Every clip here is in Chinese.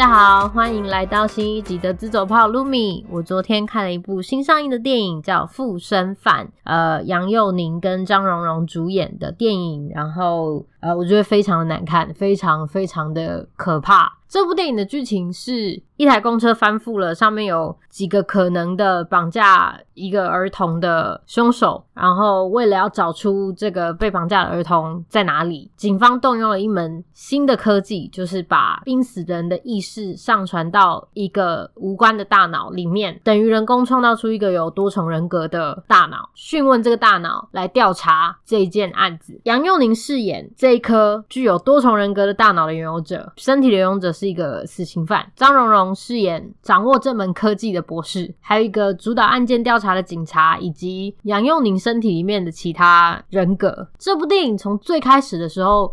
大家好，欢迎来到新一集的自走炮 Lumi。我昨天看了一部新上映的电影，叫《附身犯》，呃，杨佑宁跟张榕容主演的电影。然后，呃，我觉得非常的难看，非常非常的可怕。这部电影的剧情是一台公车翻覆了，上面有几个可能的绑架一个儿童的凶手。然后为了要找出这个被绑架的儿童在哪里，警方动用了一门新的科技，就是把濒死人的意识上传到一个无关的大脑里面，等于人工创造出一个有多重人格的大脑，讯问这个大脑来调查这一件案子。杨佑宁饰演这一颗具有多重人格的大脑的拥有者，身体的拥有者是一个死刑犯。张荣荣饰演掌握这门科技的博士，还有一个主导案件调查的警察，以及杨佑宁身体里面的其他人格。这部电影从最开始的时候，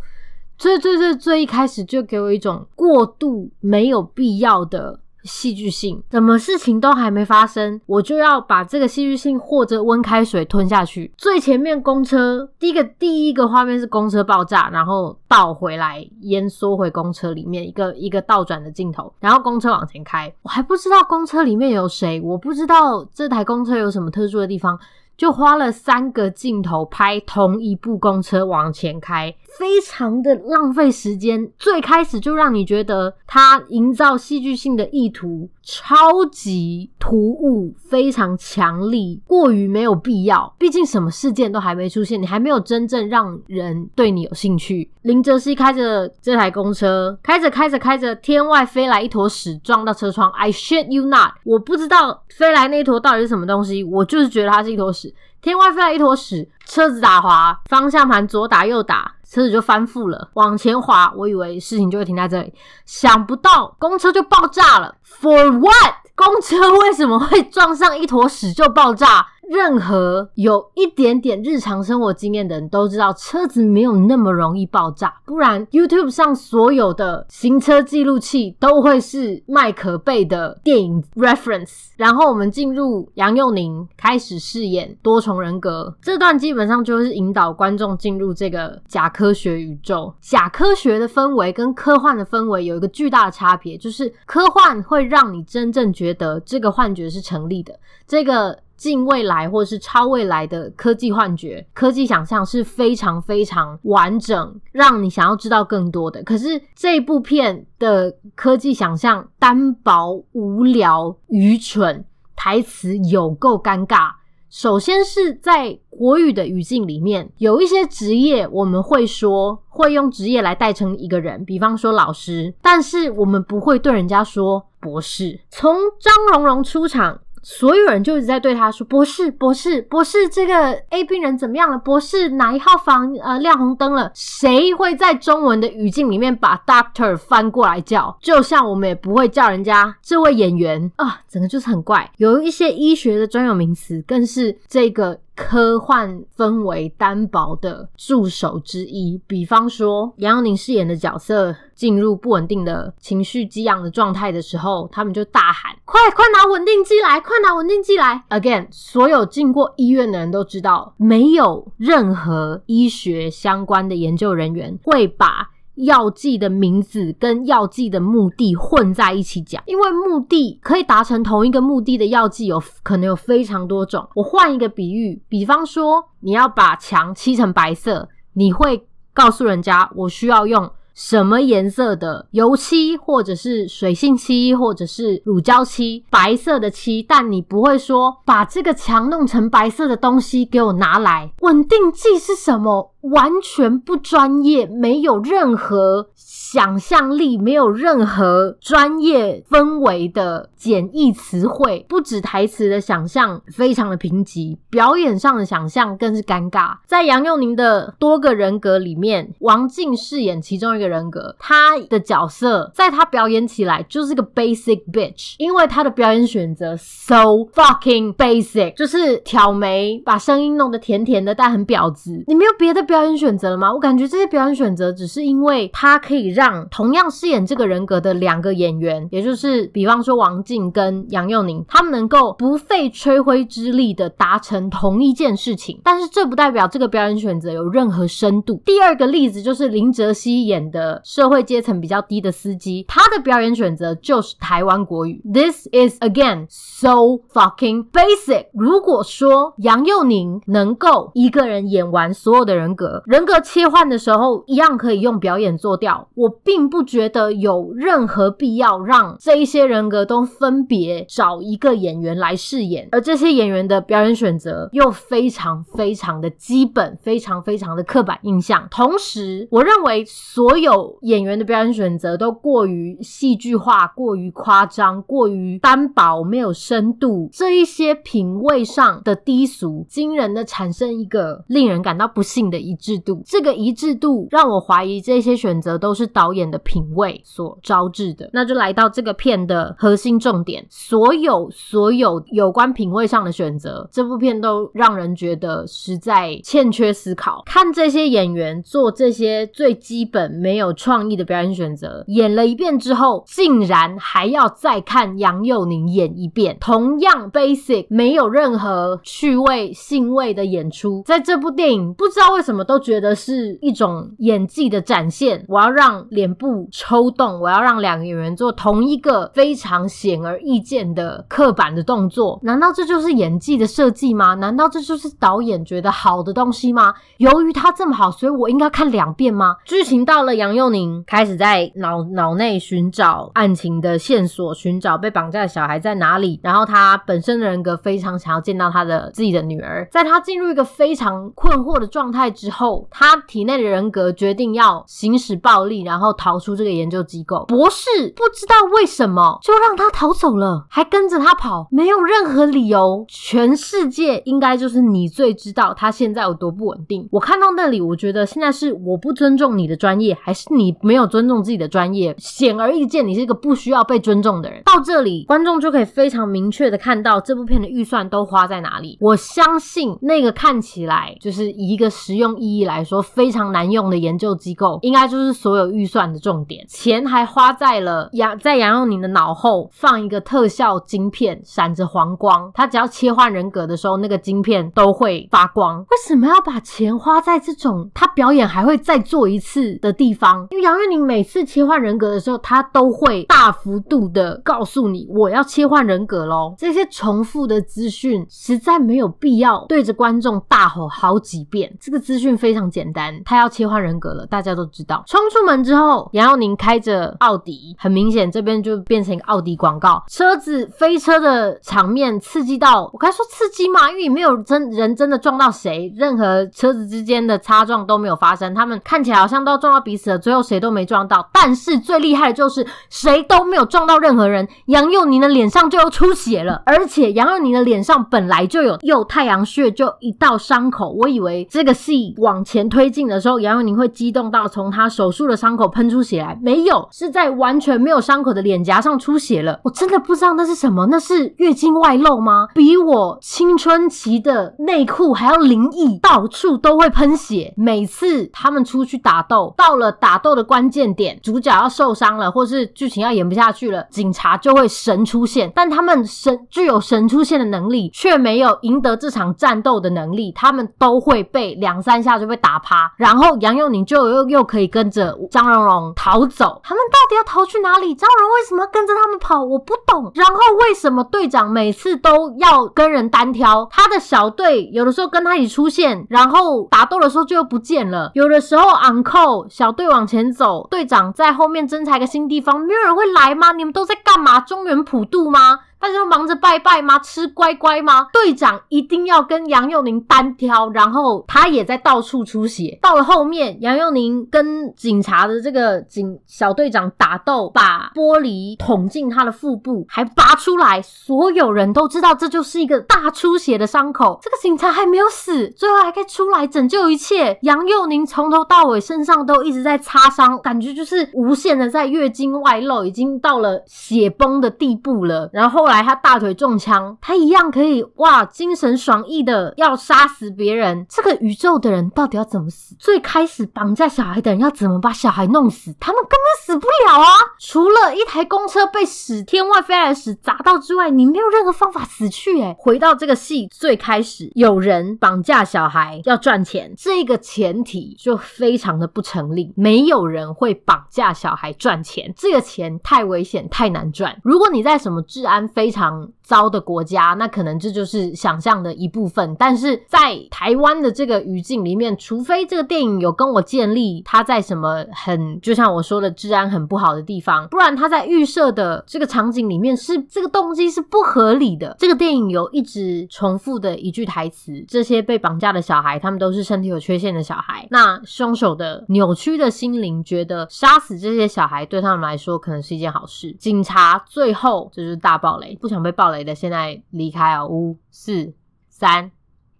最最最最一开始就给我一种过度没有必要的戏剧性。什么事情都还没发生，我就要把这个戏剧性或者温开水吞下去。最前面公车第一个第一个画面是公车爆炸，然后倒回来烟缩回公车里面一个一个倒转的镜头，然后公车往前开，我还不知道公车里面有谁，我不知道这台公车有什么特殊的地方。就花了三个镜头拍同一部公车往前开，非常的浪费时间。最开始就让你觉得他营造戏剧性的意图超级突兀，非常强力，过于没有必要。毕竟什么事件都还没出现，你还没有真正让人对你有兴趣。林哲熹开着这台公车，开着开着开着，天外飞来一坨屎，撞到车窗。I shit you not！我不知道飞来那一坨到底是什么东西，我就是觉得它是一坨屎。天外飞来一坨屎，车子打滑，方向盘左打右打，车子就翻覆了，往前滑。我以为事情就会停在这里，想不到公车就爆炸了。For what？公车为什么会撞上一坨屎就爆炸？任何有一点点日常生活经验的人都知道，车子没有那么容易爆炸，不然 YouTube 上所有的行车记录器都会是麦可贝的电影 reference。然后我们进入杨祐宁开始饰演多重人格这段，基本上就是引导观众进入这个假科学宇宙。假科学的氛围跟科幻的氛围有一个巨大的差别，就是科幻会让你真正觉得这个幻觉是成立的，这个。近未来或是超未来的科技幻觉、科技想象是非常非常完整，让你想要知道更多的。可是这部片的科技想象单薄、无聊、愚蠢，台词有够尴尬。首先是在国语的语境里面，有一些职业我们会说，会用职业来代称一个人，比方说老师，但是我们不会对人家说博士。从张荣荣出场。所有人就一直在对他说：“博士，博士，博士，这个 A 病人怎么样了？博士，哪一号房呃亮红灯了？谁会在中文的语境里面把 doctor 翻过来叫？就像我们也不会叫人家这位演员啊，整个就是很怪。有一些医学的专有名词，更是这个。”科幻氛围单薄的助手之一，比方说杨洋宁饰演的角色进入不稳定的情绪激昂的状态的时候，他们就大喊：“快快拿稳定剂来，快拿稳定剂来！”Again，所有进过医院的人都知道，没有任何医学相关的研究人员会把。药剂的名字跟药剂的目的混在一起讲，因为目的可以达成同一个目的的药剂有可能有非常多种。我换一个比喻，比方说你要把墙漆成白色，你会告诉人家我需要用什么颜色的油漆，或者是水性漆，或者是乳胶漆，白色的漆，但你不会说把这个墙弄成白色的东西给我拿来。稳定剂是什么？完全不专业，没有任何想象力，没有任何专业氛围的简易词汇，不止台词的想象非常的贫瘠，表演上的想象更是尴尬。在杨佑宁的多个人格里面，王静饰演其中一个人格，他的角色在他表演起来就是个 basic bitch，因为他的表演选择 so fucking basic，就是挑眉，把声音弄得甜甜的，但很婊子，你没有别的。表演选择了吗？我感觉这些表演选择只是因为他可以让同样饰演这个人格的两个演员，也就是比方说王静跟杨佑宁，他们能够不费吹灰之力的达成同一件事情。但是这不代表这个表演选择有任何深度。第二个例子就是林哲熹演的社会阶层比较低的司机，他的表演选择就是台湾国语。This is again so fucking basic。如果说杨佑宁能够一个人演完所有的人格，人格切换的时候一样可以用表演做掉，我我并不觉得有任何必要让这一些人格都分别找一个演员来饰演，而这些演员的表演选择又非常非常的基本，非常非常的刻板印象。同时，我认为所有演员的表演选择都过于戏剧化、过于夸张、过于单薄、没有深度，这一些品味上的低俗，惊人的产生一个令人感到不幸的一致度。这个一致度让我怀疑这些选择都是导演的品味所招致的。那就来到这个片的核心重点，所有所有有关品味上的选择，这部片都让人觉得实在欠缺思考。看这些演员做这些最基本没有创意的表演选择，演了一遍之后，竟然还要再看杨佑宁演一遍，同样 basic 没有任何趣味性味的演出，在这部电影不知道为什么都觉得是一种演技的展现。我要让脸部抽动，我要让两个演员做同一个非常显而易见的刻板的动作，难道这就是演技的设计吗？难道这就是导演觉得好的东西吗？由于他这么好，所以我应该看两遍吗？剧情到了杨佑宁开始在脑脑内寻找案情的线索，寻找被绑架的小孩在哪里，然后他本身的人格非常想要见到他的自己的女儿，在他进入一个非常困惑的状态之后，他体内的人格决定要行使暴力，然后然后逃出这个研究机构。博士不知道为什么就让他逃走了，还跟着他跑，没有任何理由。全世界应该就是你最知道他现在有多不稳定。我看到那里，我觉得现在是我不尊重你的专业，还是你没有尊重自己的专业？显而易见，你是一个不需要被尊重的人。到这里，观众就可以非常明确的看到这部片的预算都花在哪里。我相信那个看起来就是以一个实用意义来说非常难用的研究机构，应该就是所有预算的重点。钱还花在了杨在杨佑宁的脑后放一个特效晶片，闪着黄光。他只要切换人格的时候，那个晶片都会发光。为什么要把钱花在这种他表演还会再做一次的地方？因为杨祐宁每次切换人格的时候，他都会大幅度的告诉你我要切换人格喽。这些重复的资讯实在没有必要对着观众大吼好几遍。这个资讯非常简单，他要切换人格了，大家都知道。冲出门之，然后杨佑宁开着奥迪，很明显这边就变成一个奥迪广告，车子飞车的场面刺激到我该说刺激吗？因为没有真人真的撞到谁，任何车子之间的擦撞都没有发生，他们看起来好像都撞到彼此了，最后谁都没撞到。但是最厉害的就是谁都没有撞到任何人，杨佑宁的脸上就要出血了，而且杨佑宁的脸上本来就有右太阳穴，就一道伤口。我以为这个戏往前推进的时候，杨佑宁会激动到从他手术的伤口喷出血来，没有，是在完全没有伤口的脸颊上出血了。我真的不知道那是什么，那是月经外漏吗？比我青春期的内裤还要灵异，到处都会喷血。每次他们出去打斗，到了打斗的关键点，主角要受伤了，或是剧情要演不下去了，警察就会神出现。但他们神具有神出现的能力，却没有赢得这场战斗的能力。他们都会被两三下就被打趴，然后杨佑宁就又又可以跟着张荣荣逃走。他们到底要逃去哪里？张荣为什么要跟着他们跑？我不懂。然后为什么队长每次都要跟人单挑？他的小队有的时候跟他一起出现，然后打斗的时候就又不见了。有的时候 Uncle 小队往前走，队长在后面侦查一个新地方，没有人会来吗？你们都在干嘛？中原普渡吗？大家都忙着拜拜吗？吃乖乖吗？队长一定要跟杨佑宁单挑，然后他也在到处出血。到了后面，杨佑宁跟警察的这个警小队长打斗，把玻璃捅进他的腹部，还拔出来。所有人都知道这就是一个大出血的伤口。这个警察还没有死，最后还可以出来拯救一切。杨佑宁从头到尾身上都一直在擦伤，感觉就是无限的在月经外漏，已经到了血崩的地步了。然后。后来他大腿中枪，他一样可以哇，精神爽逸的要杀死别人。这个宇宙的人到底要怎么死？最开始绑架小孩的人要怎么把小孩弄死？他们根本死不了啊！除了一台公车被史天外飞来的屎砸到之外，你没有任何方法死去。哎，回到这个戏最开始，有人绑架小孩要赚钱，这个前提就非常的不成立。没有人会绑架小孩赚钱，这个钱太危险，太难赚。如果你在什么治安非常糟的国家，那可能这就是想象的一部分。但是在台湾的这个语境里面，除非这个电影有跟我建立他在什么很，就像我说的治安很不好的地方，不然他在预设的这个场景里面是这个动机是不合理的。这个电影有一直重复的一句台词：这些被绑架的小孩，他们都是身体有缺陷的小孩。那凶手的扭曲的心灵觉得杀死这些小孩对他们来说可能是一件好事。警察最后这就是大爆雷，不想被暴雷的现在离开啊！五、四、三、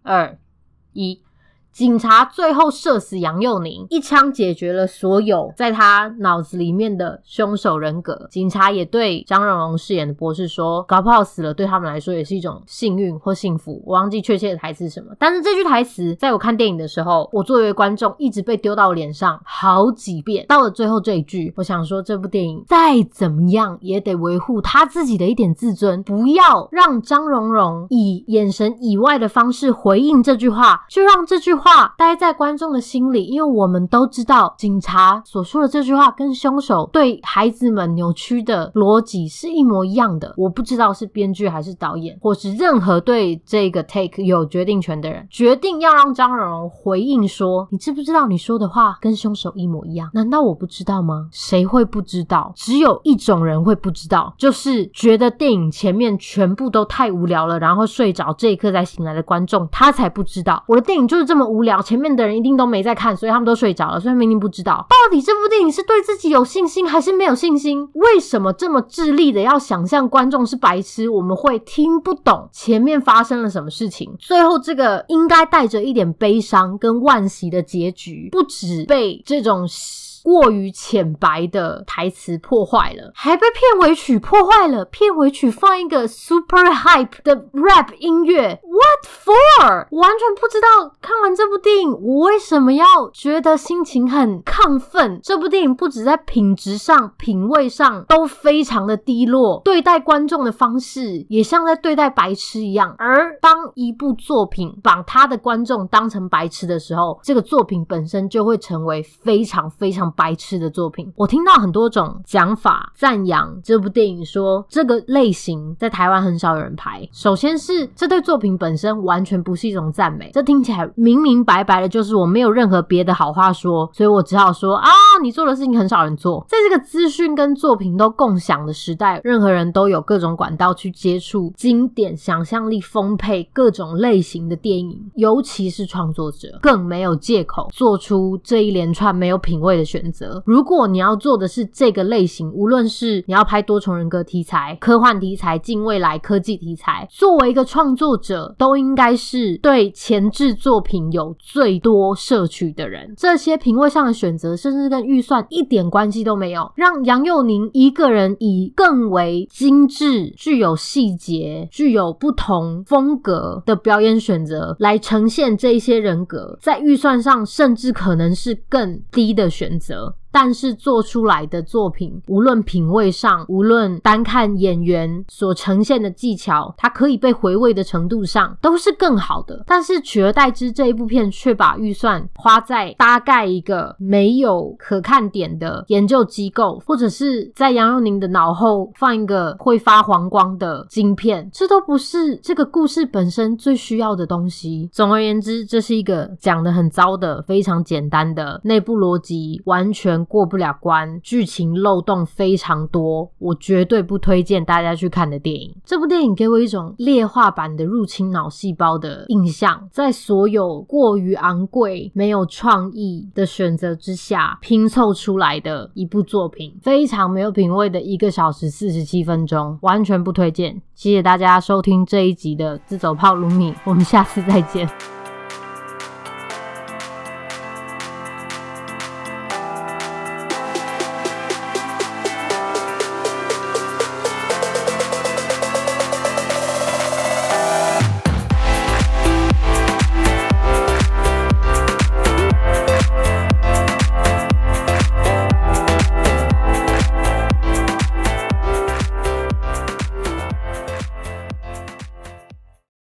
二、一。警察最后射死杨佑宁，一枪解决了所有在他脑子里面的凶手人格。警察也对张荣荣饰演的博士说：“搞不好死了对他们来说也是一种幸运或幸福。”我忘记确切的台词是什么，但是这句台词在我看电影的时候，我作为观众一直被丢到脸上好几遍。到了最后这一句，我想说，这部电影再怎么样也得维护他自己的一点自尊，不要让张荣荣以眼神以外的方式回应这句话，就让这句话。话待在观众的心里，因为我们都知道警察所说的这句话跟凶手对孩子们扭曲的逻辑是一模一样的。我不知道是编剧还是导演，或是任何对这个 take 有决定权的人，决定要让张荣回应说：“你知不知道你说的话跟凶手一模一样？难道我不知道吗？谁会不知道？只有一种人会不知道，就是觉得电影前面全部都太无聊了，然后睡着这一刻才醒来的观众，他才不知道我的电影就是这么无。”无聊，前面的人一定都没在看，所以他们都睡着了，所以明明不知道到底这部电影是对自己有信心还是没有信心。为什么这么智力的要想象观众是白痴，我们会听不懂前面发生了什么事情？最后这个应该带着一点悲伤跟惋惜的结局，不止被这种。过于浅白的台词破坏了，还被片尾曲破坏了。片尾曲放一个 super hype 的 rap 音乐，What for？完全不知道看完这部电影，我为什么要觉得心情很亢奋。这部电影不止在品质上、品味上都非常的低落，对待观众的方式也像在对待白痴一样。而当一部作品把他的观众当成白痴的时候，这个作品本身就会成为非常非常。白痴的作品，我听到很多种讲法赞扬这部电影，说这个类型在台湾很少有人拍。首先是这对作品本身完全不是一种赞美，这听起来明明白白的就是我没有任何别的好话说，所以我只好说啊，你做的事情很少人做。在这个资讯跟作品都共享的时代，任何人都有各种管道去接触经典、想象力丰沛、各种类型的电影，尤其是创作者更没有借口做出这一连串没有品味的选。选择，如果你要做的是这个类型，无论是你要拍多重人格题材、科幻题材、近未来科技题材，作为一个创作者，都应该是对前置作品有最多摄取的人。这些品味上的选择，甚至跟预算一点关系都没有。让杨佑宁一个人以更为精致、具有细节、具有不同风格的表演选择来呈现这一些人格，在预算上甚至可能是更低的选择。so 但是做出来的作品，无论品味上，无论单看演员所呈现的技巧，它可以被回味的程度上，都是更好的。但是取而代之，这一部片却把预算花在搭盖一个没有可看点的研究机构，或者是在杨佑宁的脑后放一个会发黄光的晶片，这都不是这个故事本身最需要的东西。总而言之，这是一个讲得很糟的、非常简单的内部逻辑完全。过不了关，剧情漏洞非常多，我绝对不推荐大家去看的电影。这部电影给我一种劣化版的入侵脑细胞的印象，在所有过于昂贵、没有创意的选择之下拼凑出来的一部作品，非常没有品味的一个小时四十七分钟，完全不推荐。谢谢大家收听这一集的自走炮卢米，我们下次再见。